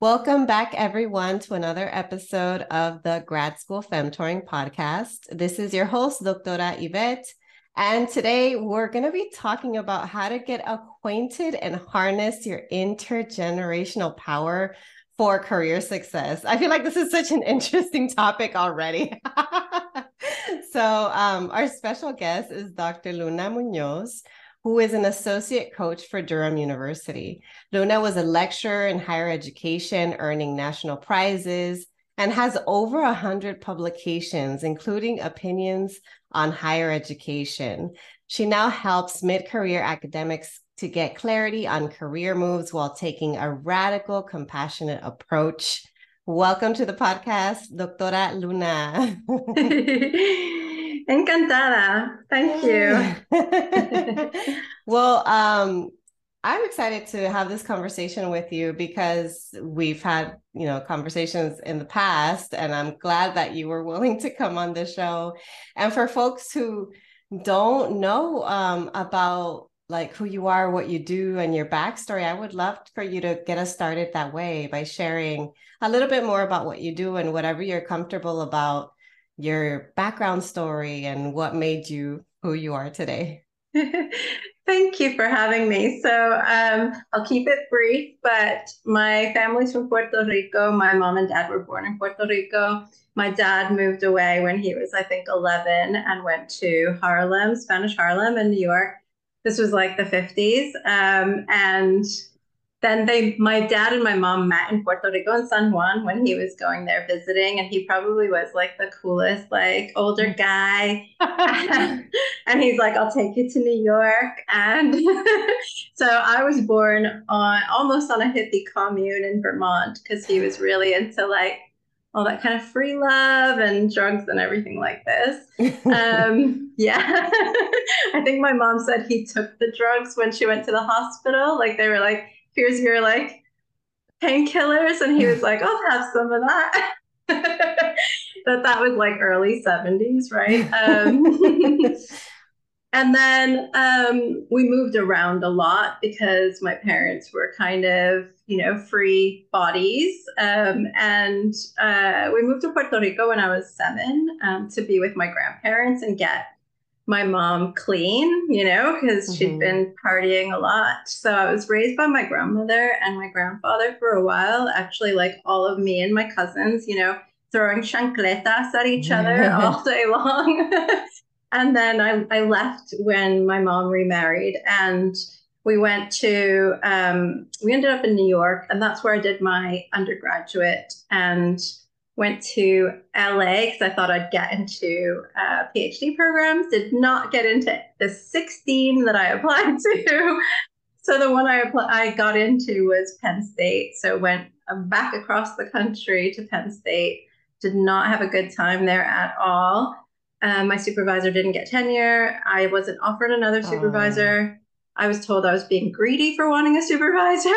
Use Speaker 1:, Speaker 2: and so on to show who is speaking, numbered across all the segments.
Speaker 1: Welcome back, everyone, to another episode of the Grad School Femtoring podcast. This is your host, Doctora Yvette. And today we're going to be talking about how to get acquainted and harness your intergenerational power for career success. I feel like this is such an interesting topic already. so, um, our special guest is Dr. Luna Muñoz, who is an associate coach for Durham University. Luna was a lecturer in higher education, earning national prizes, and has over 100 publications, including opinions on higher education. She now helps mid career academics to get clarity on career moves while taking a radical, compassionate approach. Welcome to the podcast, Doctora Luna.
Speaker 2: Encantada. Thank you.
Speaker 1: well, um, I'm excited to have this conversation with you because we've had, you know, conversations in the past, and I'm glad that you were willing to come on the show. And for folks who don't know um, about like who you are, what you do, and your backstory, I would love for you to get us started that way by sharing a little bit more about what you do and whatever you're comfortable about your background story and what made you who you are today.
Speaker 2: Thank you for having me. So um, I'll keep it brief, but my family's from Puerto Rico. My mom and dad were born in Puerto Rico. My dad moved away when he was, I think, 11 and went to Harlem, Spanish Harlem in New York this was like the 50s. Um, and then they, my dad and my mom met in Puerto Rico in San Juan when he was going there visiting, and he probably was like the coolest, like older mm. guy. and he's like, "I'll take you to New York." And so I was born on almost on a hippie commune in Vermont because he was really into like all that kind of free love and drugs and everything like this. Um, yeah. I think my mom said he took the drugs when she went to the hospital. Like they were like, here's your like painkillers. And he was like, I'll have some of that. that that was like early 70s, right? Um, and then um, we moved around a lot because my parents were kind of, you know, free bodies. Um, and uh, we moved to Puerto Rico when I was seven um, to be with my grandparents and get my mom clean, you know, because mm-hmm. she'd been partying a lot. So I was raised by my grandmother and my grandfather for a while, actually, like all of me and my cousins, you know, throwing chancletas at each other all day long. and then I, I left when my mom remarried and we went to um, we ended up in new york and that's where i did my undergraduate and went to la because i thought i'd get into uh, phd programs did not get into the 16 that i applied to so the one i applied i got into was penn state so went back across the country to penn state did not have a good time there at all um, my supervisor didn't get tenure. I wasn't offered another supervisor. Oh. I was told I was being greedy for wanting a supervisor.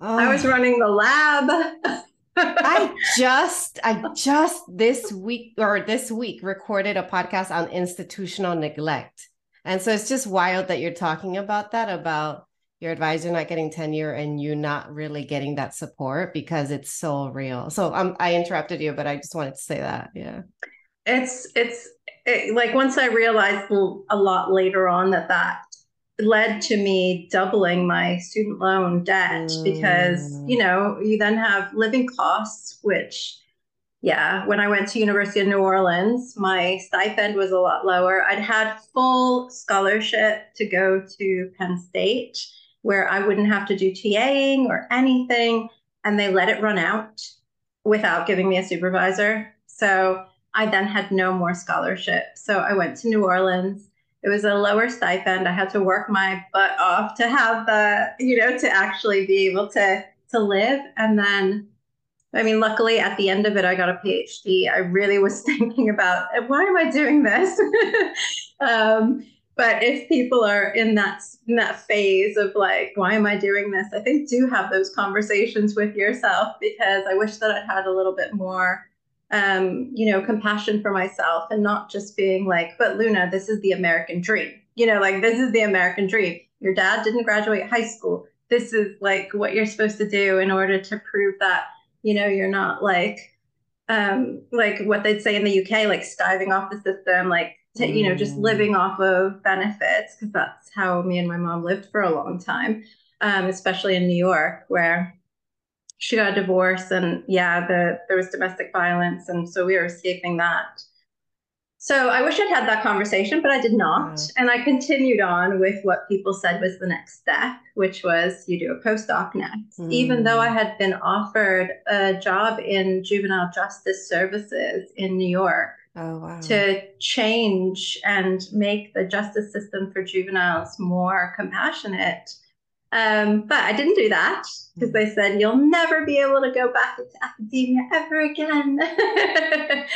Speaker 2: Oh. I was running the lab.
Speaker 1: I just, I just this week or this week recorded a podcast on institutional neglect. And so it's just wild that you're talking about that, about your advisor not getting tenure and you not really getting that support because it's so real. So um, I interrupted you, but I just wanted to say that. Yeah
Speaker 2: it's it's it, like once I realized a lot later on that that led to me doubling my student loan debt mm. because you know you then have living costs which yeah when i went to university of new orleans my stipend was a lot lower i'd had full scholarship to go to penn state where i wouldn't have to do taing or anything and they let it run out without giving me a supervisor so I then had no more scholarship. So I went to New Orleans it was a lower stipend. I had to work my butt off to have the, you know, to actually be able to to live. And then, I mean, luckily at the end of it, I got a PhD. I really was thinking about why am I doing this? um, but if people are in that in that phase of like, why am I doing this? I think do have those conversations with yourself because I wish that I'd had a little bit more um, you know, compassion for myself and not just being like, but Luna, this is the American dream. You know, like this is the American dream. Your dad didn't graduate high school. This is like what you're supposed to do in order to prove that, you know, you're not like um like what they'd say in the UK, like skiving off the system, like to, you know, just mm. living off of benefits, because that's how me and my mom lived for a long time. Um, especially in New York, where she got a divorce and yeah the there was domestic violence and so we were escaping that so i wish i'd had that conversation but i did not and i continued on with what people said was the next step which was you do a postdoc next mm. even though i had been offered a job in juvenile justice services in new york
Speaker 1: Oh, wow.
Speaker 2: to change and make the justice system for juveniles more compassionate um, but I didn't do that because they said you'll never be able to go back into academia ever again.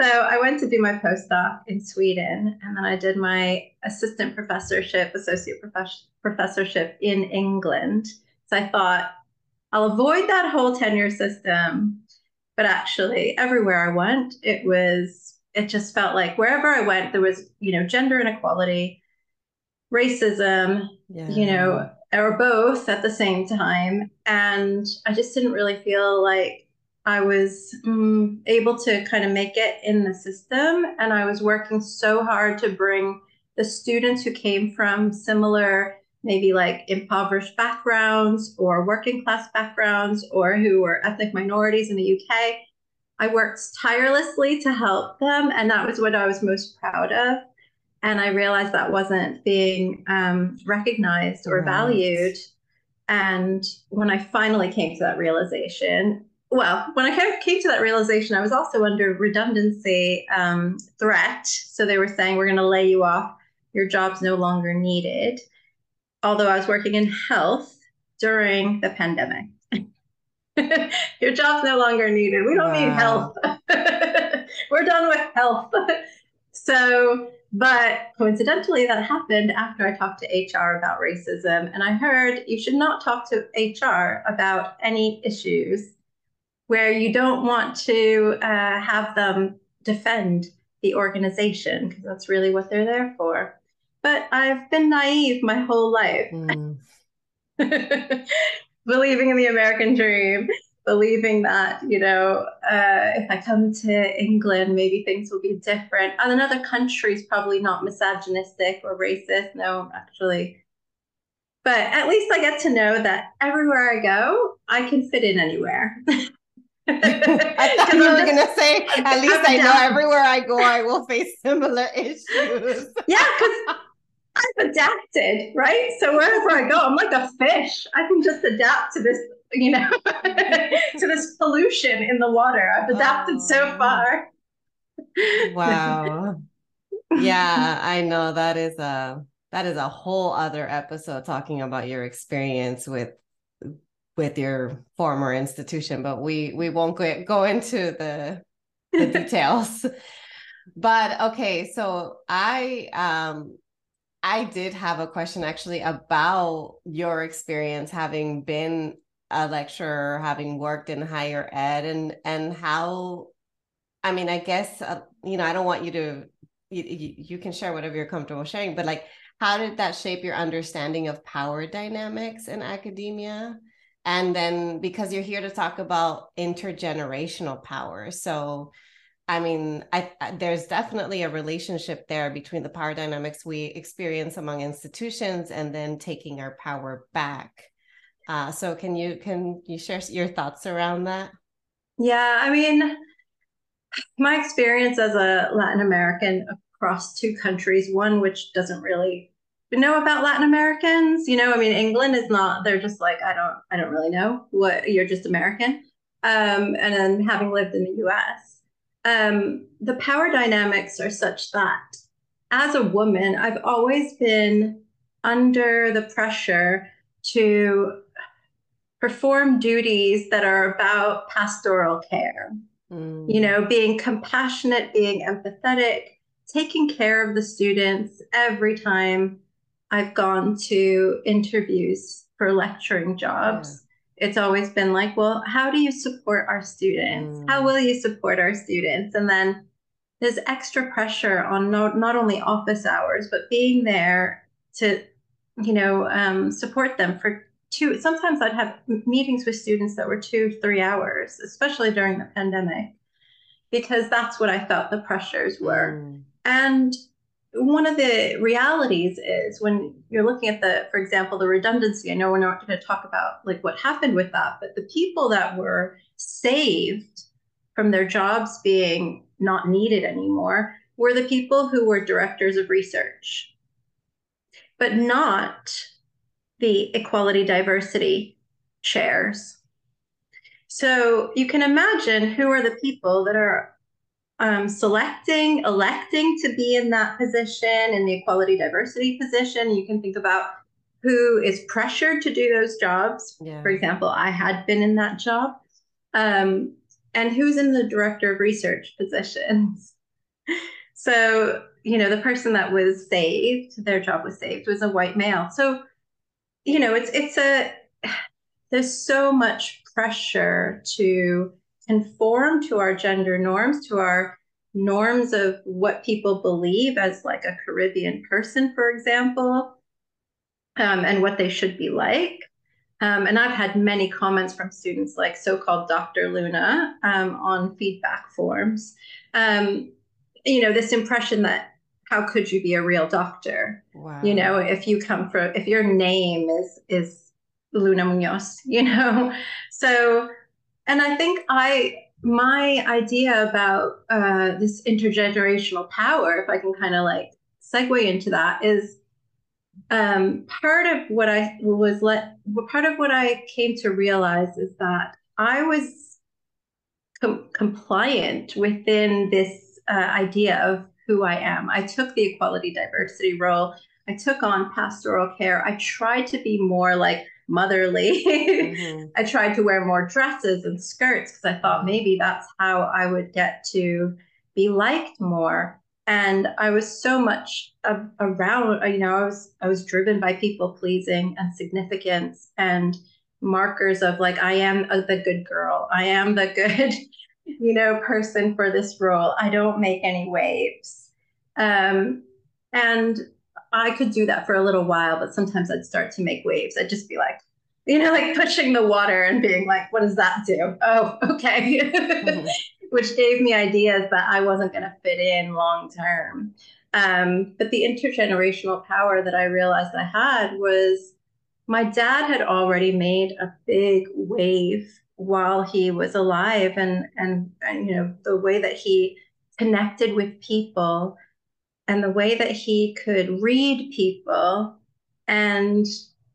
Speaker 2: so I went to do my postdoc in Sweden, and then I did my assistant professorship, associate professor, professorship in England. So I thought I'll avoid that whole tenure system. But actually, everywhere I went, it was it just felt like wherever I went, there was you know gender inequality, racism, yeah. you know or both at the same time. And I just didn't really feel like I was um, able to kind of make it in the system. And I was working so hard to bring the students who came from similar, maybe like impoverished backgrounds or working class backgrounds or who were ethnic minorities in the UK. I worked tirelessly to help them. And that was what I was most proud of and I realized that wasn't being um, recognized or right. valued. And when I finally came to that realization, well, when I came to that realization, I was also under redundancy um, threat. So they were saying, we're going to lay you off. Your job's no longer needed. Although I was working in health during the pandemic. Your job's no longer needed. We don't wow. need health. we're done with health. so but coincidentally, that happened after I talked to HR about racism. And I heard you should not talk to HR about any issues where you don't want to uh, have them defend the organization, because that's really what they're there for. But I've been naive my whole life, mm. believing in the American dream believing that you know uh, if I come to England, maybe things will be different. And another country is probably not misogynistic or racist. No, actually. But at least I get to know that everywhere I go, I can fit in anywhere.
Speaker 1: I thought you were gonna say, at least i know everywhere I go, I will face similar issues.
Speaker 2: yeah, because I've adapted, right? So wherever I go, I'm like a fish. I can just adapt to this you know, to this pollution in the water. I've adapted oh. so far.
Speaker 1: wow. Yeah, I know that is a that is a whole other episode talking about your experience with with your former institution, but we we won't go, go into the the details. but okay, so I um I did have a question actually about your experience having been a lecturer having worked in higher ed and and how i mean i guess uh, you know i don't want you to you, you can share whatever you're comfortable sharing but like how did that shape your understanding of power dynamics in academia? And then because you're here to talk about intergenerational power so I mean, I, I, there's definitely a relationship there between the power dynamics we experience among institutions and then taking our power back uh, so can you can you share your thoughts around that?
Speaker 2: Yeah, I mean, my experience as a Latin American across two countries, one which doesn't really know about Latin Americans, you know, I mean, England is not. They're just like I don't I don't really know what you're just American. Um, and then having lived in the U.S., um, the power dynamics are such that as a woman, I've always been under the pressure to perform duties that are about pastoral care. Mm. You know, being compassionate, being empathetic, taking care of the students every time I've gone to interviews for lecturing jobs. Yeah. It's always been like, well, how do you support our students? Mm. How will you support our students? And then there's extra pressure on not, not only office hours, but being there to, you know, um, support them for two. Sometimes I'd have meetings with students that were two, three hours, especially during the pandemic, because that's what I felt the pressures were. Mm. And one of the realities is when you're looking at the, for example, the redundancy, I know we're not going to talk about like what happened with that, but the people that were saved from their jobs being not needed anymore were the people who were directors of research, but not the equality diversity chairs. So you can imagine who are the people that are um, selecting, electing to be in that position, in the equality diversity position. You can think about who is pressured to do those jobs. Yeah. For example, I had been in that job. Um, and who's in the director of research positions. so, you know, the person that was saved, their job was saved, was a white male. So, you know, it's it's a there's so much pressure to conform to our gender norms, to our norms of what people believe as like a Caribbean person, for example, um, and what they should be like. Um, and I've had many comments from students like so-called Dr. Luna um, on feedback forms. Um, you know, this impression that how could you be a real doctor? Wow. You know, if you come from if your name is is Luna Muñoz, you know. So, and I think I my idea about uh, this intergenerational power, if I can kind of like segue into that, is um, part of what I was let part of what I came to realize is that I was com- compliant within this uh, idea of who I am. I took the equality diversity role. I took on pastoral care. I tried to be more like motherly. Mm-hmm. I tried to wear more dresses and skirts because I thought mm-hmm. maybe that's how I would get to be liked more and I was so much around. Uh, you know, I was I was driven by people pleasing and significance and markers of like I am a, the good girl. I am the good, you know, person for this role. I don't make any waves, um, and I could do that for a little while, but sometimes I'd start to make waves. I'd just be like, you know, like pushing the water and being like, what does that do? Oh, okay. mm-hmm which gave me ideas that I wasn't going to fit in long term. Um, but the intergenerational power that I realized I had was my dad had already made a big wave while he was alive, and and, and you know the way that he connected with people and the way that he could read people and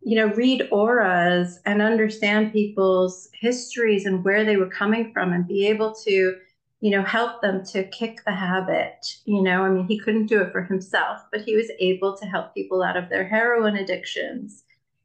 Speaker 2: you know read auras and understand people's histories and where they were coming from and be able to you know help them to kick the habit you know? I mean he couldn't do it for himself but he was able to help people out of their heroin addictions.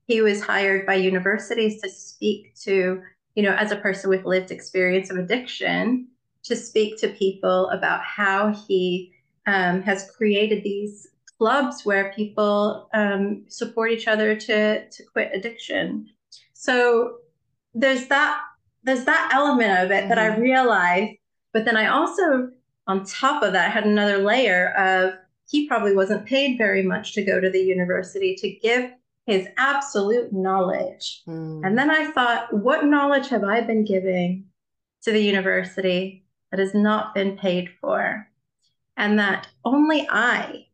Speaker 2: He was hired by universities to speak to you know as a person with lived experience of addiction to speak to people about how he um, has created these clubs where people um, support each other to to quit addiction. So there's that there's that element of it mm-hmm. that I mm-hmm. realized. But then I also, on top of that, had another layer of he probably wasn't paid very much to go to the university to give his absolute knowledge. Mm. And then I thought, what knowledge have I been giving to the university that has not been paid for? And that only I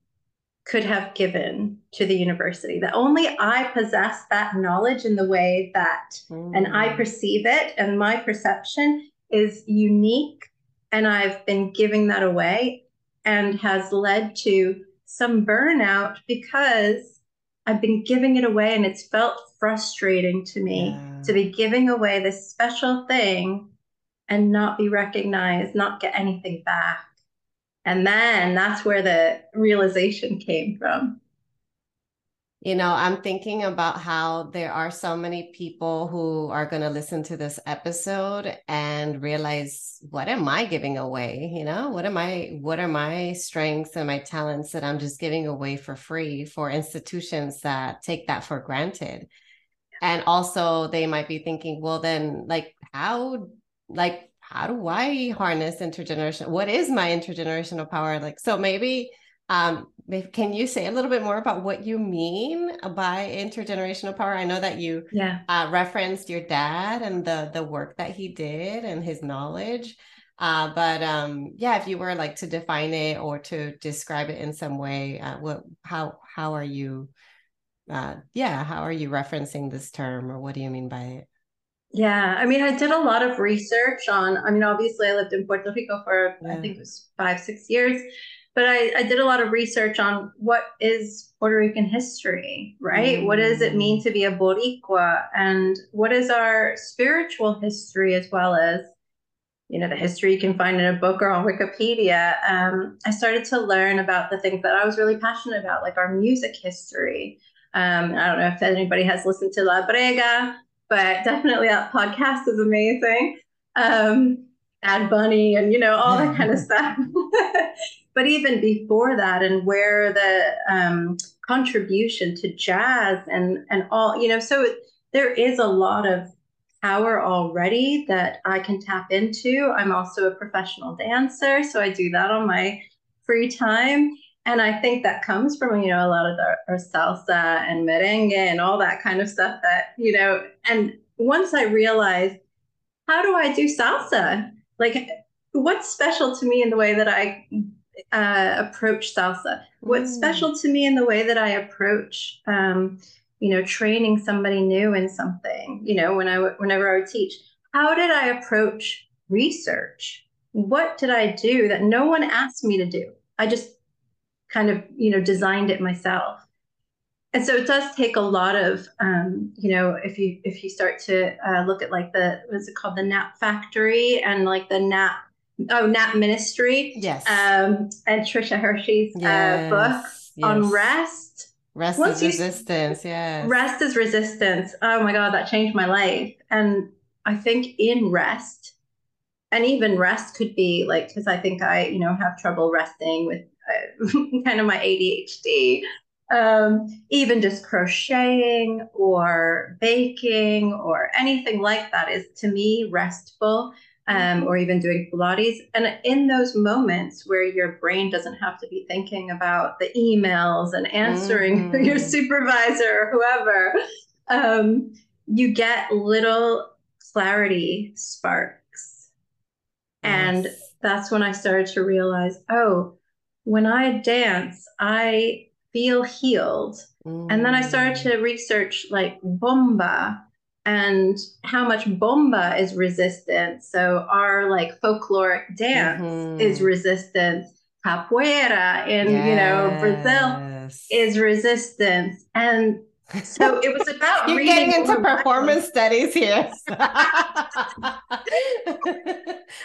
Speaker 2: could have given to the university that only I possess that knowledge in the way that mm. and I mm. perceive it and my perception is unique and I've been giving that away and has led to some burnout because I've been giving it away and it's felt frustrating to me yeah. to be giving away this special thing and not be recognized, not get anything back. And then that's where the realization came from.
Speaker 1: You know, I'm thinking about how there are so many people who are going to listen to this episode and realize what am I giving away? You know, what am I, what are my strengths and my talents that I'm just giving away for free for institutions that take that for granted? And also, they might be thinking, well, then, like, how, like, how do I harness intergenerational? What is my intergenerational power? Like, so maybe um, can you say a little bit more about what you mean by intergenerational power? I know that you
Speaker 2: yeah.
Speaker 1: uh, referenced your dad and the the work that he did and his knowledge. Uh, but um, yeah, if you were like to define it or to describe it in some way, uh, what how how are you? Uh, yeah, how are you referencing this term, or what do you mean by it?
Speaker 2: Yeah, I mean, I did a lot of research on. I mean, obviously, I lived in Puerto Rico for yeah. I think it was five six years but I, I did a lot of research on what is Puerto Rican history, right? Mm. What does it mean to be a Boricua? And what is our spiritual history as well as, you know, the history you can find in a book or on Wikipedia. Um, I started to learn about the things that I was really passionate about, like our music history. Um, I don't know if anybody has listened to La Brega, but definitely that podcast is amazing. Um, Bad Bunny and, you know, all that kind of stuff. but even before that and where the um, contribution to jazz and and all you know so there is a lot of power already that i can tap into. I'm also a professional dancer so i do that on my free time. And i think that comes from you know a lot of the our salsa and merengue and all that kind of stuff that you know and once i realized how do i do salsa? Like what's special to me in the way that i uh, approach salsa. What's mm. special to me in the way that I approach, um, you know, training somebody new in something. You know, when I whenever I would teach, how did I approach research? What did I do that no one asked me to do? I just kind of, you know, designed it myself. And so it does take a lot of, um, you know, if you if you start to uh, look at like the what's it called, the Nap Factory and like the Nap oh Nap Ministry.
Speaker 1: Yes.
Speaker 2: Um, and Tricia Hersey's uh, yes. uh, book yes. on rest.
Speaker 1: Rest Once is resistance. Yeah.
Speaker 2: Rest is resistance. Oh my God, that changed my life. And I think in rest, and even rest could be like because I think I you know have trouble resting with uh, kind of my ADHD. Um, even just crocheting or baking or anything like that is to me restful um, mm-hmm. or even doing Pilates. And in those moments where your brain doesn't have to be thinking about the emails and answering mm. your supervisor or whoever, um, you get little clarity sparks. Yes. And that's when I started to realize oh, when I dance, I feel healed. Mm. And then I started to research like bomba and how much bomba is resistance. So our like folkloric dance mm-hmm. is resistance. Capoeira in yes. you know Brazil is resistance, and so it was about
Speaker 1: you're getting into performance studies here. I,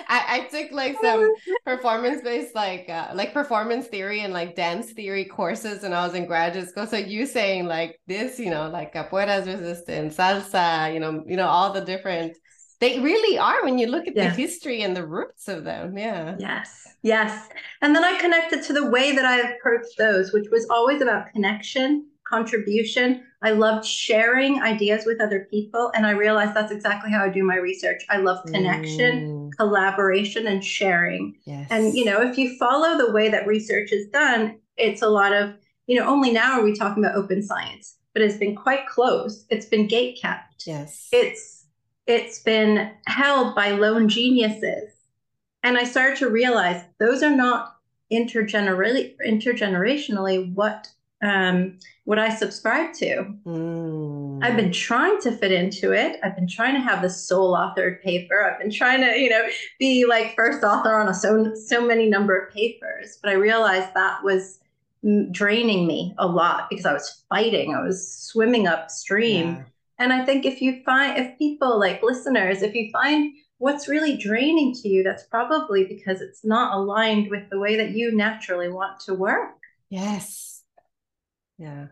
Speaker 1: I, took like some performance based like uh, like performance theory and like dance theory courses and I was in graduate school. So you saying like this, you know, like capoeira's resistance, salsa, you know, you know, all the different they really are when you look at yeah. the history and the roots of them. Yeah.
Speaker 2: Yes. Yes. And then I connected to the way that I approached those, which was always about connection contribution. I loved sharing ideas with other people. And I realized that's exactly how I do my research. I love connection, mm. collaboration, and sharing. Yes. And, you know, if you follow the way that research is done, it's a lot of, you know, only now are we talking about open science, but it's been quite close. It's been gate kept.
Speaker 1: Yes.
Speaker 2: It's it's been held by lone geniuses. And I started to realize those are not intergenerally intergenerationally what um, what I subscribe to. Mm. I've been trying to fit into it. I've been trying to have the sole authored paper. I've been trying to, you know, be like first author on a so so many number of papers. But I realized that was draining me a lot because I was fighting. I was swimming upstream. Yeah. And I think if you find if people like listeners, if you find what's really draining to you, that's probably because it's not aligned with the way that you naturally want to work.
Speaker 1: Yes. Yeah.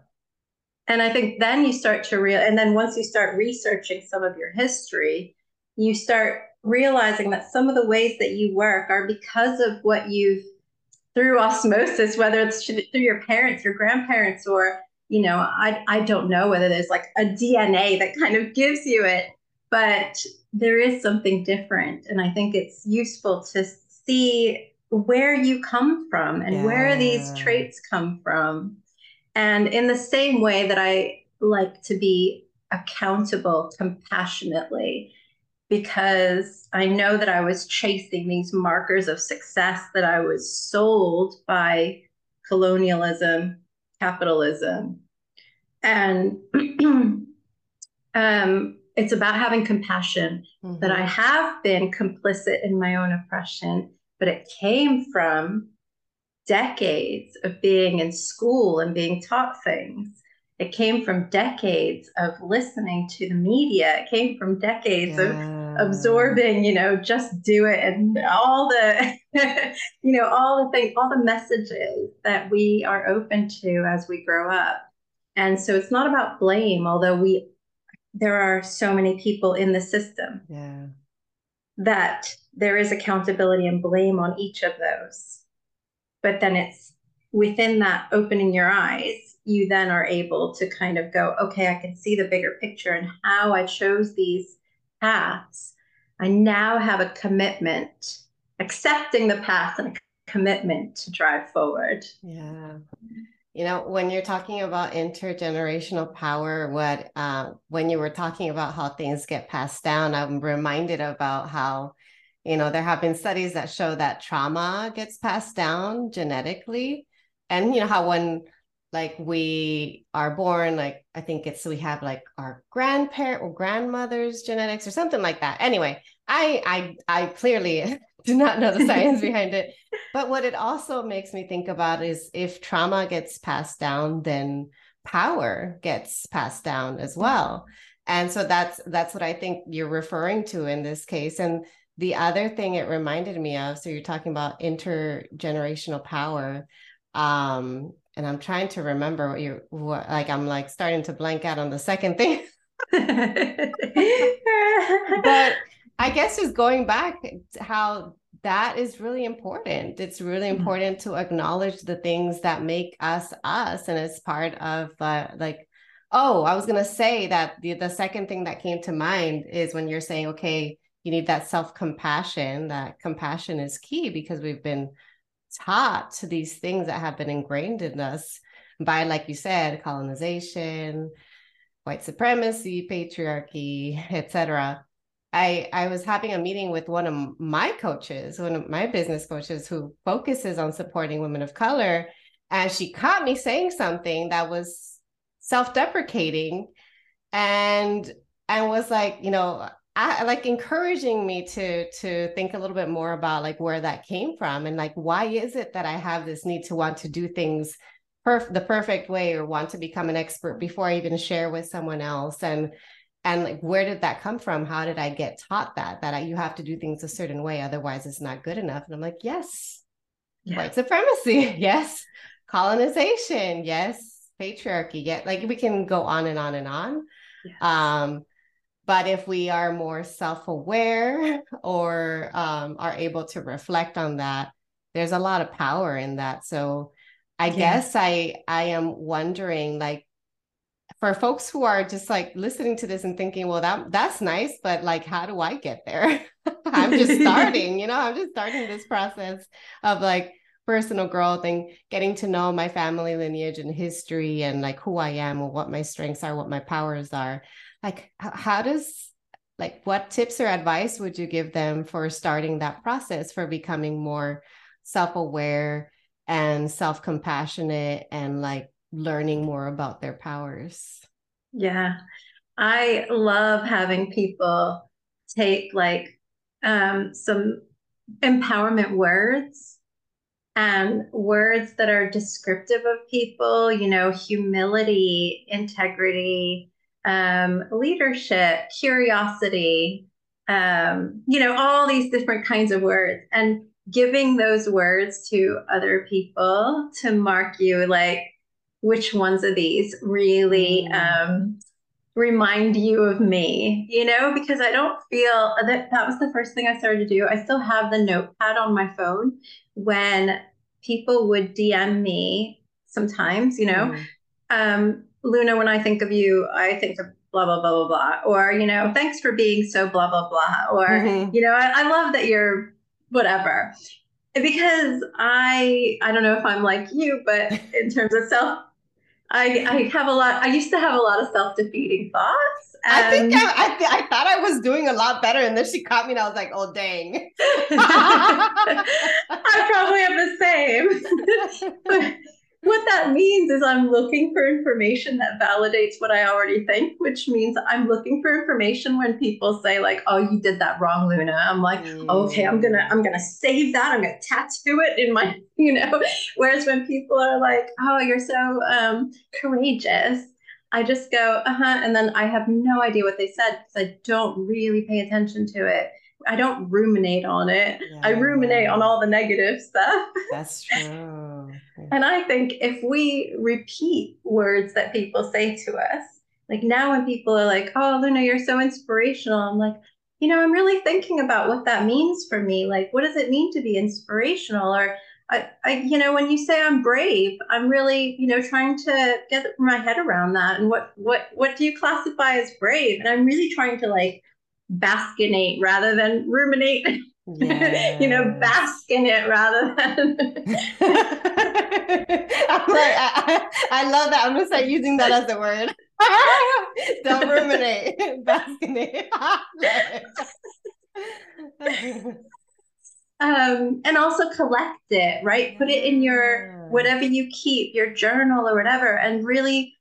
Speaker 2: And I think then you start to real, and then once you start researching some of your history, you start realizing that some of the ways that you work are because of what you've through osmosis, whether it's through your parents, your grandparents, or you know, I I don't know whether there's like a DNA that kind of gives you it, but there is something different, and I think it's useful to see where you come from and yeah. where these traits come from. And in the same way that I like to be accountable compassionately because I know that I was chasing these markers of success that I was sold by colonialism, capitalism. And um, it's about having compassion mm-hmm. that I have been complicit in my own oppression, but it came from decades of being in school and being taught things it came from decades of listening to the media. It came from decades yeah. of absorbing, you know, just do it and all the, you know, all the things, all the messages that we are open to as we grow up. And so it's not about blame, although we, there are so many people in the system.
Speaker 1: Yeah.
Speaker 2: That there is accountability and blame on each of those. But then it's within that opening your eyes you then are able to kind of go, okay, I can see the bigger picture and how I chose these paths. I now have a commitment, accepting the path and a commitment to drive forward.
Speaker 1: Yeah. You know, when you're talking about intergenerational power, what uh, when you were talking about how things get passed down, I'm reminded about how, you know, there have been studies that show that trauma gets passed down genetically, and you know how when like we are born like i think it's we have like our grandparent or grandmother's genetics or something like that. Anyway i i i clearly do not know the science behind it. But what it also makes me think about is if trauma gets passed down then power gets passed down as well. And so that's that's what i think you're referring to in this case. And the other thing it reminded me of so you're talking about intergenerational power um and I'm trying to remember what you what like I'm like starting to blank out on the second thing. but I guess just going back how that is really important. It's really mm-hmm. important mm-hmm. to acknowledge the things that make us us and it's part of uh, like oh, I was going to say that the the second thing that came to mind is when you're saying okay, you need that self-compassion, that compassion is key because we've been taught to these things that have been ingrained in us by, like you said, colonization, white supremacy, patriarchy, etc. I I was having a meeting with one of my coaches, one of my business coaches who focuses on supporting women of color, and she caught me saying something that was self-deprecating and and was like, you know, I, like encouraging me to to think a little bit more about like where that came from and like why is it that I have this need to want to do things perf- the perfect way or want to become an expert before I even share with someone else? And and like where did that come from? How did I get taught that that I, you have to do things a certain way otherwise it's not good enough? And I'm like yes. Yeah. white supremacy. Yes. Colonization. Yes. Patriarchy. Yeah. Like we can go on and on and on. Um but if we are more self aware or um, are able to reflect on that, there's a lot of power in that. So I yeah. guess I I am wondering like for folks who are just like listening to this and thinking, well, that that's nice, but like, how do I get there? I'm just starting, you know, I'm just starting this process of like personal growth and getting to know my family lineage and history and like who I am and what my strengths are, what my powers are like how does like what tips or advice would you give them for starting that process for becoming more self-aware and self-compassionate and like learning more about their powers?
Speaker 2: Yeah. I love having people take like um, some empowerment words and words that are descriptive of people you know humility integrity um, leadership, curiosity, um, you know, all these different kinds of words. And giving those words to other people to mark you like which ones of these really mm. um, remind you of me, you know, because I don't feel that that was the first thing I started to do. I still have the notepad on my phone when people would DM me sometimes, you know. Mm. Um, Luna, when I think of you, I think of blah, blah, blah, blah, blah. Or, you know, thanks for being so blah, blah, blah. Or, mm-hmm. you know, I, I love that you're whatever. Because I I don't know if I'm like you, but in terms of self I, I have a lot. I used to have a lot of self defeating thoughts.
Speaker 1: I think I, I, th- I, thought I was doing a lot better, and then she caught me, and I was like, "Oh dang!"
Speaker 2: I probably have the same what that means is I'm looking for information that validates what I already think, which means I'm looking for information when people say like, "Oh, you did that wrong, Luna." I'm like, mm. "Okay, I'm gonna I'm gonna save that. I'm gonna tattoo it in my, you know." Whereas when people are like, "Oh, you're so um, courageous," I just go, "Uh huh," and then I have no idea what they said because I don't really pay attention to it. I don't ruminate on it. Yeah. I ruminate on all the negative stuff.
Speaker 1: That's true.
Speaker 2: and I think if we repeat words that people say to us, like now when people are like, "Oh, Luna, you're so inspirational," I'm like, you know, I'm really thinking about what that means for me. Like, what does it mean to be inspirational? Or I, I, you know, when you say I'm brave, I'm really, you know, trying to get my head around that. And what, what, what do you classify as brave? And I'm really trying to like baskinate rather than ruminate. Yes. you know, bask in it rather than.
Speaker 1: I'm like, I, I, love that. I'm gonna start using that as a word. Don't ruminate, bask in it.
Speaker 2: um, and also collect it, right? Put it in your whatever you keep, your journal or whatever, and really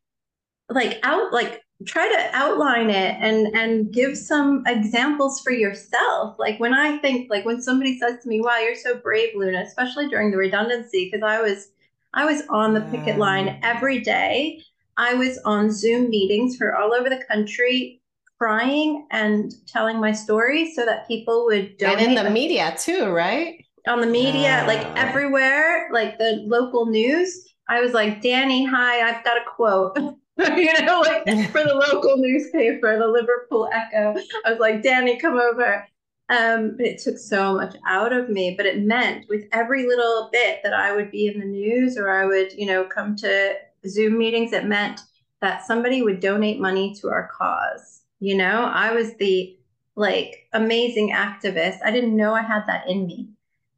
Speaker 2: like out like try to outline it and and give some examples for yourself. Like when i think like when somebody says to me wow you're so brave luna especially during the redundancy because i was i was on the picket line mm. every day. I was on zoom meetings for all over the country crying and telling my story so that people would
Speaker 1: donate and in the media too right?
Speaker 2: On the media like everywhere like the local news. I was like danny hi i've got a quote you know, like for the local newspaper, the Liverpool Echo. I was like, Danny, come over. Um, it took so much out of me, but it meant with every little bit that I would be in the news or I would, you know, come to Zoom meetings, it meant that somebody would donate money to our cause. You know, I was the like amazing activist. I didn't know I had that in me,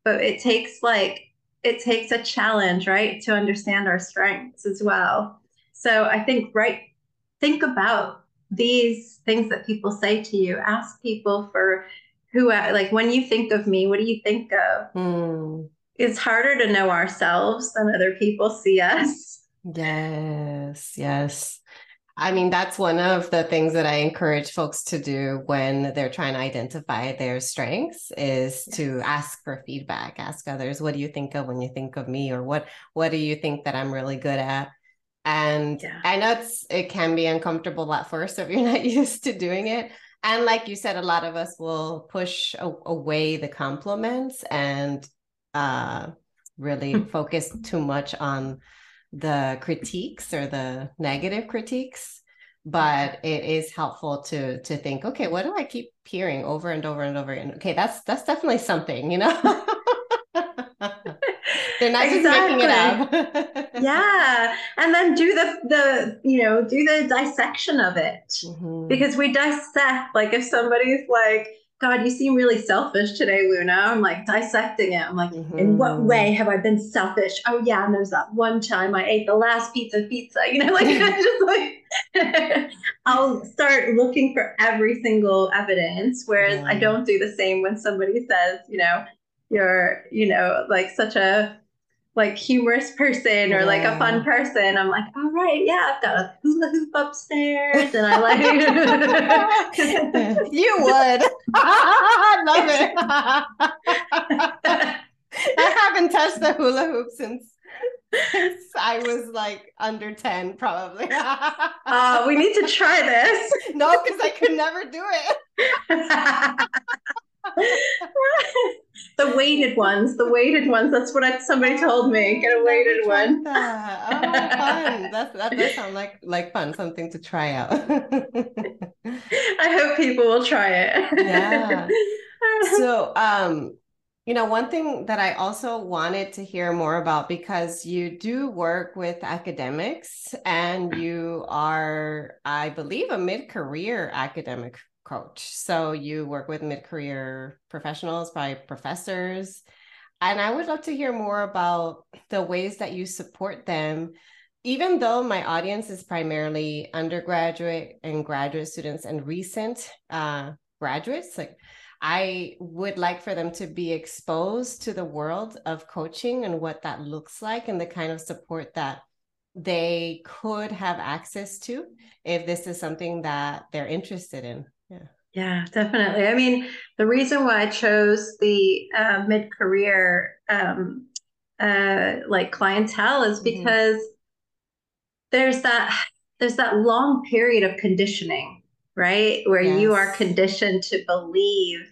Speaker 2: but it takes like, it takes a challenge, right, to understand our strengths as well. So I think, right, think about these things that people say to you. Ask people for who, like, when you think of me, what do you think of? Mm. It's harder to know ourselves than other people see us.
Speaker 1: Yes, yes. I mean, that's one of the things that I encourage folks to do when they're trying to identify their strengths is yes. to ask for feedback, ask others, what do you think of when you think of me? Or what what do you think that I'm really good at? And yeah. I know it's it can be uncomfortable at first if you're not used to doing it. And like you said, a lot of us will push a- away the compliments and uh, really focus too much on the critiques or the negative critiques. But it is helpful to to think, okay, what do I keep hearing over and over and over again? Okay, that's that's definitely something, you know. They're not exactly. just making it
Speaker 2: up. yeah. And then do the the, you know, do the dissection of it. Mm-hmm. Because we dissect, like if somebody's like, God, you seem really selfish today, Luna. I'm like dissecting it. I'm like, mm-hmm. in what mm-hmm. way have I been selfish? Oh yeah, and there's that one time I ate the last pizza pizza. You know, like just like I'll start looking for every single evidence. Whereas yeah. I don't do the same when somebody says, you know, you're, you know, like such a like humorous person or yeah. like a fun person, I'm like, all right, yeah, I've got a hula hoop upstairs, and I like.
Speaker 1: you would. I love it. I haven't touched the hula hoop since since I was like under 10, probably.
Speaker 2: uh, we need to try this.
Speaker 1: no, because I could never do it.
Speaker 2: The weighted ones, the weighted ones. That's what I, somebody told me. Get a weighted one.
Speaker 1: That. Oh, fun! That's that does sound like like fun. Something to try out.
Speaker 2: I hope people will try it.
Speaker 1: yeah. So, um, you know, one thing that I also wanted to hear more about because you do work with academics and you are, I believe, a mid career academic coach. So you work with mid career professionals, by professors. And I would love to hear more about the ways that you support them. Even though my audience is primarily undergraduate and graduate students and recent uh, graduates, like I would like for them to be exposed to the world of coaching and what that looks like and the kind of support that they could have access to if this is something that they're interested in. Yeah.
Speaker 2: Definitely. I mean, the reason why I chose the uh, mid career um, uh, like clientele is mm-hmm. because mm-hmm. there's that there's that long period of conditioning, right? Where yes. you are conditioned to believe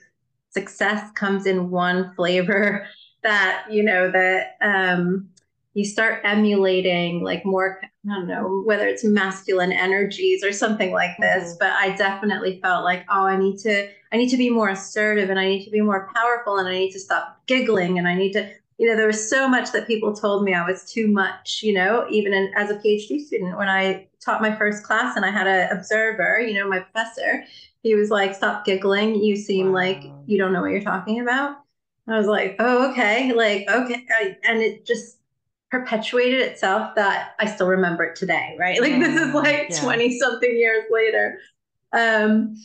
Speaker 2: success comes in one flavor that you know that um, you start emulating like more i don't know whether it's masculine energies or something like this mm-hmm. but i definitely felt like oh i need to i need to be more assertive and i need to be more powerful and i need to stop giggling and i need to you know there was so much that people told me i was too much you know even in, as a phd student when i taught my first class and i had an observer you know my professor he was like stop giggling you seem wow. like you don't know what you're talking about I was like, oh, okay, like, okay. And it just perpetuated itself that I still remember it today, right? Like this is like 20 yeah. something years later. Um,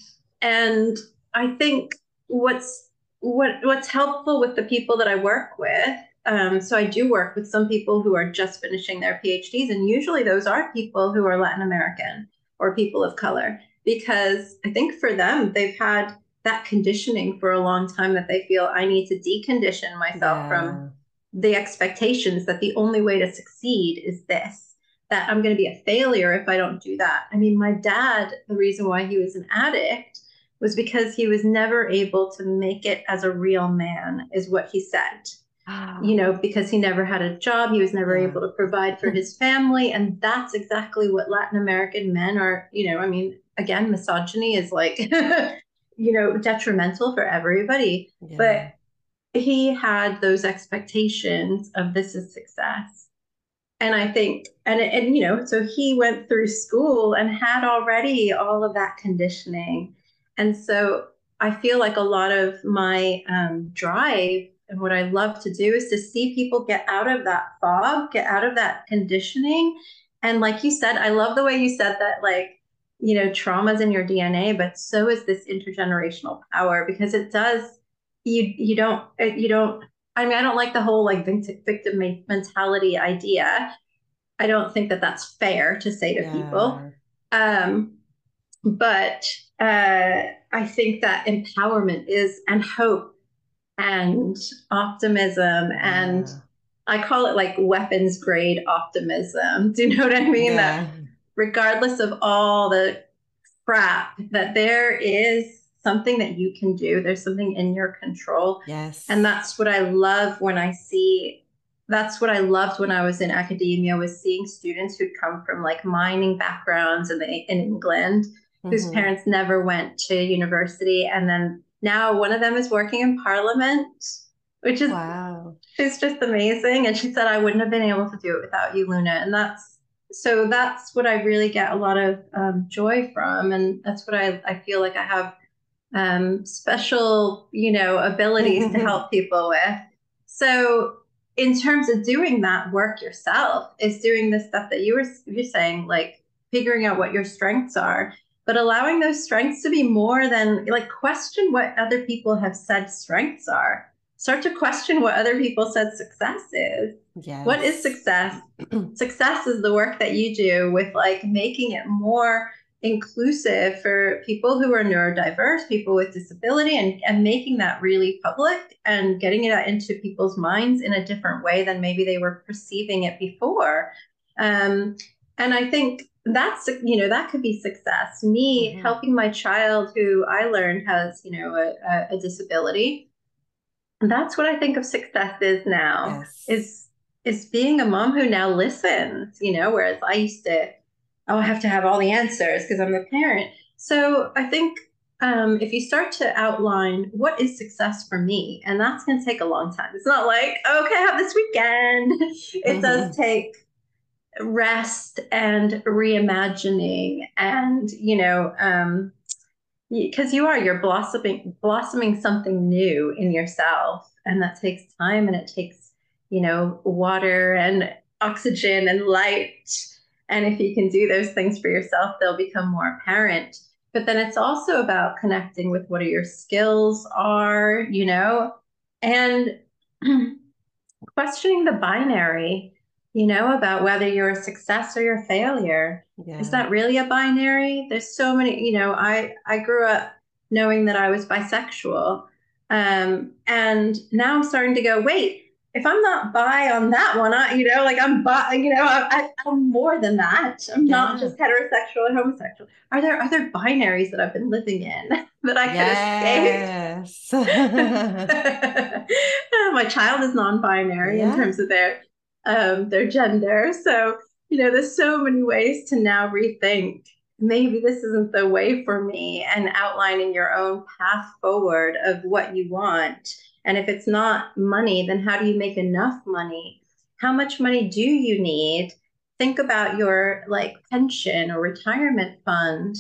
Speaker 2: and I think what's what what's helpful with the people that I work with, um, so I do work with some people who are just finishing their PhDs, and usually those are people who are Latin American or people of color, because I think for them they've had that conditioning for a long time that they feel I need to decondition myself yeah. from the expectations that the only way to succeed is this that i'm going to be a failure if i don't do that i mean my dad the reason why he was an addict was because he was never able to make it as a real man is what he said ah. you know because he never had a job he was never yeah. able to provide for his family and that's exactly what latin american men are you know i mean again misogyny is like you know detrimental for everybody yeah. but he had those expectations of this is success. And i think and and you know so he went through school and had already all of that conditioning. And so i feel like a lot of my um, drive and what i love to do is to see people get out of that fog get out of that conditioning. And like you said i love the way you said that like you know trauma's in your dna but so is this intergenerational power because it does you you don't uh, you don't i mean i don't like the whole like victim mentality idea. I don't think that that's fair to say to yeah. people. Um but uh i think that empowerment is and hope and optimism and i call it like weapons grade optimism. Do you know what i mean? Yeah. that regardless of all the crap that there is something that you can do. There's something in your control.
Speaker 1: Yes.
Speaker 2: And that's what I love when I see that's what I loved when I was in academia was seeing students who'd come from like mining backgrounds in the, in England mm-hmm. whose parents never went to university and then now one of them is working in parliament which is wow. she's just amazing and she said I wouldn't have been able to do it without you Luna and that's so that's what I really get a lot of um, joy from and that's what I, I feel like I have um, special, you know, abilities to help people with. So, in terms of doing that work yourself, is doing the stuff that you were you're saying, like figuring out what your strengths are, but allowing those strengths to be more than like question what other people have said strengths are. Start to question what other people said success is. Yes. What is success? success is the work that you do with like making it more inclusive for people who are neurodiverse, people with disability, and, and making that really public and getting it into people's minds in a different way than maybe they were perceiving it before. Um, and I think that's you know that could be success me mm-hmm. helping my child who i learned has you know a, a, disability that's what i think of success is now yes. is is being a mom who now listens you know whereas i used to oh i have to have all the answers because i'm the parent so i think um, if you start to outline what is success for me, and that's going to take a long time. It's not like, okay, I have this weekend. it mm-hmm. does take rest and reimagining and you know um because you are you're blossoming blossoming something new in yourself and that takes time and it takes you know water and oxygen and light and if you can do those things for yourself they'll become more apparent but then it's also about connecting with what are your skills are you know and questioning the binary you know, about whether you're a success or you're a failure. Yeah. Is that really a binary? There's so many, you know, I I grew up knowing that I was bisexual. Um, and now I'm starting to go, wait, if I'm not bi on that one, I, you know, like I'm bi, you know, I, am more than that. I'm yeah. not just heterosexual and homosexual. Are there other binaries that I've been living in that I yes. could escape? Yes. My child is non-binary yeah. in terms of their um, their gender. So, you know, there's so many ways to now rethink maybe this isn't the way for me and outlining your own path forward of what you want. And if it's not money, then how do you make enough money? How much money do you need? Think about your like pension or retirement fund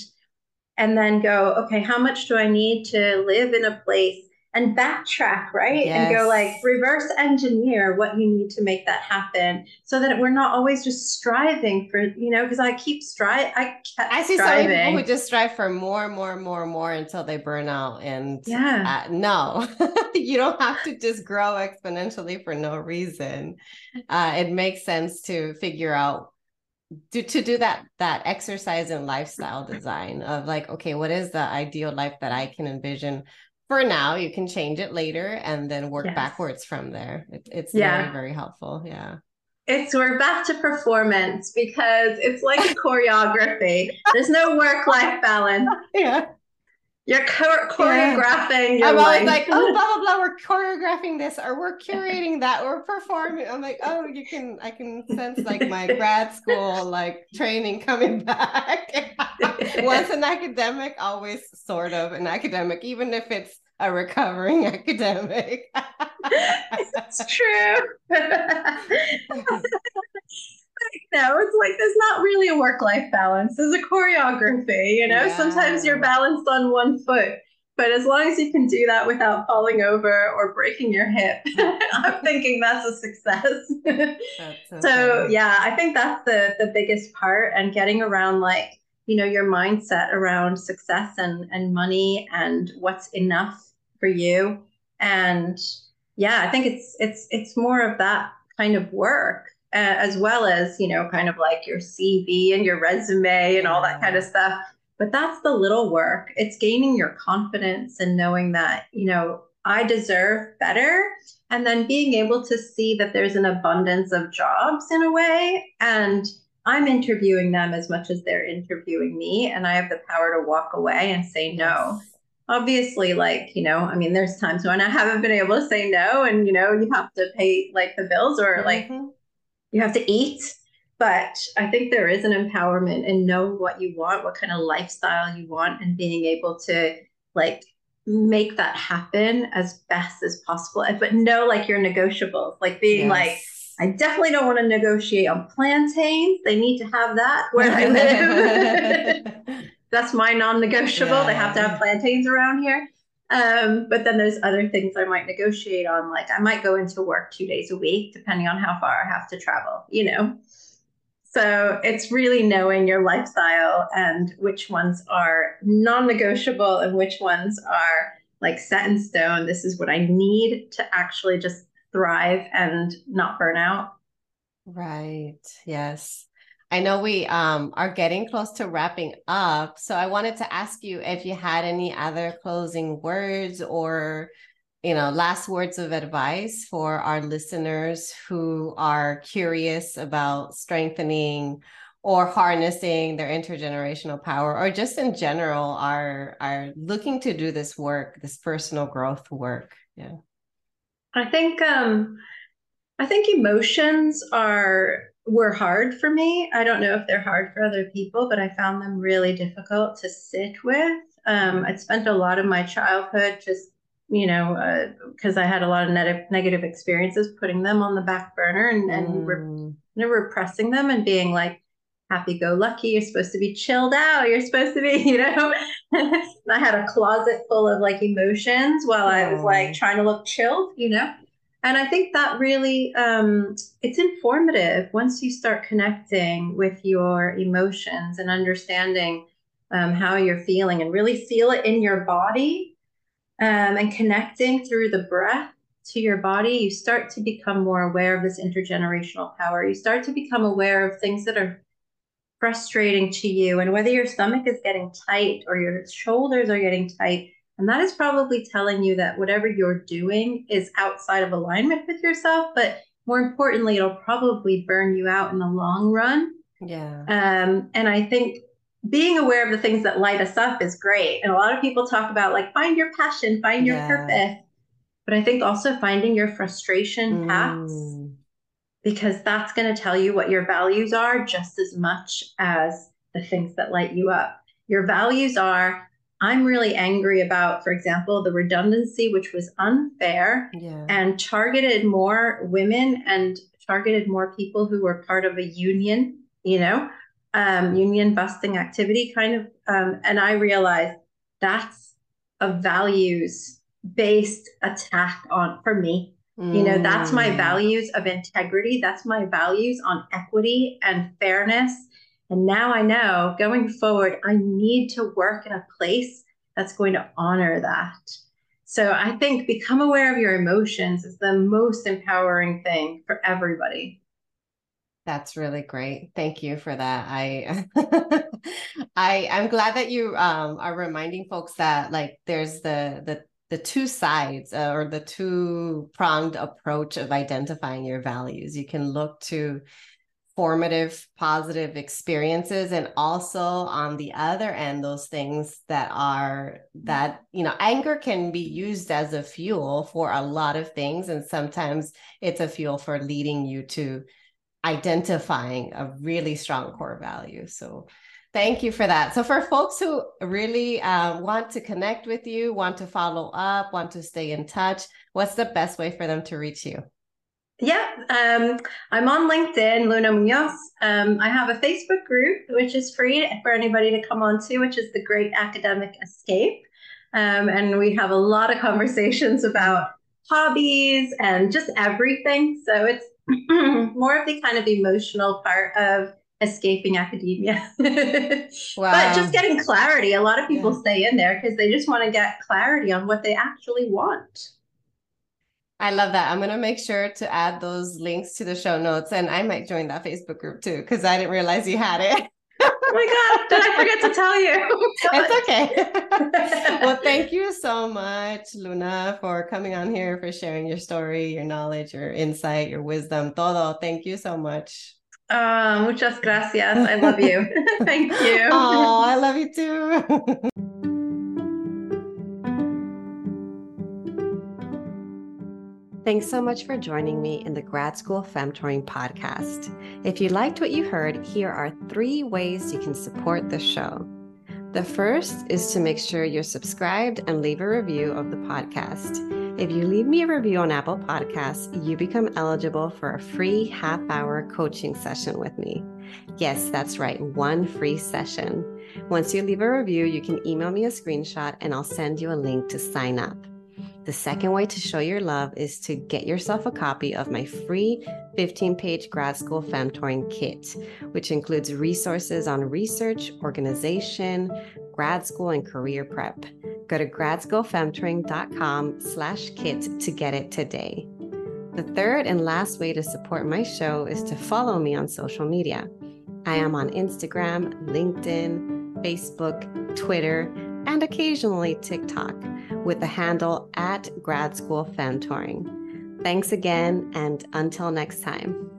Speaker 2: and then go, okay, how much do I need to live in a place and backtrack, right? Yes. And go like reverse engineer what you need to make that happen so that we're not always just striving for, you know, because I keep strive I
Speaker 1: I see striving. some people who just strive for more, more, more, more until they burn out. And yeah, uh, no, you don't have to just grow exponentially for no reason. Uh, it makes sense to figure out to, to do that that exercise and lifestyle design of like okay what is the ideal life that i can envision for now you can change it later and then work yes. backwards from there. It, it's yeah. very very helpful. Yeah.
Speaker 2: It's we're back to performance because it's like a choreography. There's no work life balance.
Speaker 1: Yeah
Speaker 2: you're choreographing
Speaker 1: yeah. I'm always like, oh, blah blah blah. We're choreographing this, or we're curating that, we're performing. I'm like, oh, you can, I can sense like my grad school like training coming back. Once an academic, always sort of an academic, even if it's a recovering academic.
Speaker 2: it's true. no, it's like there's not really a work life balance. There's a choreography, you know. Yeah. Sometimes you're balanced on one foot, but as long as you can do that without falling over or breaking your hip, I'm thinking that's a success. That's so yeah, I think that's the the biggest part, and getting around like you know your mindset around success and and money and what's enough for you and yeah i think it's it's it's more of that kind of work as well as you know kind of like your cv and your resume and all that kind of stuff. But that's the little work. It's gaining your confidence and knowing that you know i deserve better. And then being able to see that there's an abundance of jobs in a way. And i'm interviewing them as much as they're interviewing me. And i have the power to walk away and say no. Yes. Obviously like you know i mean there's times when i haven't been able to say no. And you know you have to pay like the bills or mm-hmm. like you have to eat but i think there is an empowerment in knowing what you want what kind of lifestyle you want and being able to like make that happen as best as possible but know like your negotiable like being yes. like I definitely don't want to negotiate on plantains. They need to have that where I live. that's my non-negotiable. Yeah. They have to have plantains around here. Um, but then there's other things I might negotiate on, like I might go into work two days a week, depending on how far I have to travel, you know. So it's really knowing your lifestyle and which ones are non-negotiable and which ones are like set in stone. This is what I need to actually just thrive and not burn out.
Speaker 1: Right. Yes. I know we um, are getting close to wrapping up. So I wanted to ask you if you had any other closing words or, you know, last words of advice for our listeners who are curious about strengthening or harnessing their intergenerational power or just in general are are looking to do this work this personal growth work yeah
Speaker 2: i think um i think emotions are were hard for me i don't know if they're hard for other people but i found them really difficult to sit with um i'd spent a lot of my childhood just you know because uh, i had a lot of ne- negative experiences putting them on the back burner and, and mm. re- repressing them and being like happy go lucky. You're supposed to be chilled out. You're supposed to be, you know. I had a closet full of like emotions while I was like trying to look chilled, you know. And I think that really um, it's informative once you start connecting with your emotions and understanding um, how you're feeling and really feel it in your body um, and connecting through the breath to your body, you start to become more aware of this intergenerational power. You start to become aware of things that are frustrating to you and whether your stomach is getting tight or your shoulders are getting tight. And that is probably telling you that whatever you're doing is outside of alignment with yourself. But more importantly, it'll probably burn you out in the long run.
Speaker 1: Yeah.
Speaker 2: Um, and I think being aware of the things that light us up is great. And a lot of people talk about like find your passion, find your yeah. purpose. But I think also finding your frustration mm. paths because that's going to tell you what your values are just as much as the things that light you up. Your values are I'm really angry about, for example, the redundancy, which was unfair yeah. and targeted more women and targeted more people who were part of a union, you know, um, union busting activity kind of. Um, and I realized that's a values based attack on for me. You know, that's my mm. values of integrity. That's my values on equity and fairness. And now I know going forward, I need to work in a place that's going to honor that. So I think become aware of your emotions is the most empowering thing for everybody.
Speaker 1: That's really great. Thank you for that. I I I'm glad that you um are reminding folks that like there's the the the two sides uh, or the two pronged approach of identifying your values. You can look to formative positive experiences and also on the other end those things that are that you know anger can be used as a fuel for a lot of things and sometimes it's a fuel for leading you to identifying a really strong core value so Thank you for that. So, for folks who really uh, want to connect with you, want to follow up, want to stay in touch, what's the best way for them to reach you?
Speaker 2: Yeah, um, I'm on LinkedIn, Luna Muñoz. Um, I have a Facebook group, which is free for anybody to come on to, which is the Great Academic Escape. Um, and we have a lot of conversations about hobbies and just everything. So it's more of the kind of emotional part of escaping academia. wow. But just getting clarity. A lot of people yeah. stay in there because they just want to get clarity on what they actually want.
Speaker 1: I love that. I'm going to make sure to add those links to the show notes and I might join that Facebook group too because I didn't realize you had it.
Speaker 2: oh my God, did I forget to tell you?
Speaker 1: it's okay. well, thank you so much, Luna, for coming on here, for sharing your story, your knowledge, your insight, your wisdom, todo. Thank you so much.
Speaker 2: Oh, muchas gracias. I love you. Thank you.
Speaker 1: Oh, I love you too. Thanks so much for joining me in the Grad School Femtoring podcast. If you liked what you heard, here are three ways you can support the show. The first is to make sure you're subscribed and leave a review of the podcast. If you leave me a review on Apple Podcasts, you become eligible for a free half hour coaching session with me. Yes, that's right, one free session. Once you leave a review, you can email me a screenshot and I'll send you a link to sign up. The second way to show your love is to get yourself a copy of my free 15 page grad school femtoring kit, which includes resources on research, organization, grad school, and career prep. Go to gradschoolfemtoring.com slash kit to get it today. The third and last way to support my show is to follow me on social media. I am on Instagram, LinkedIn, Facebook, Twitter, and occasionally TikTok with the handle at Grad School Femtoring. Thanks again, and until next time.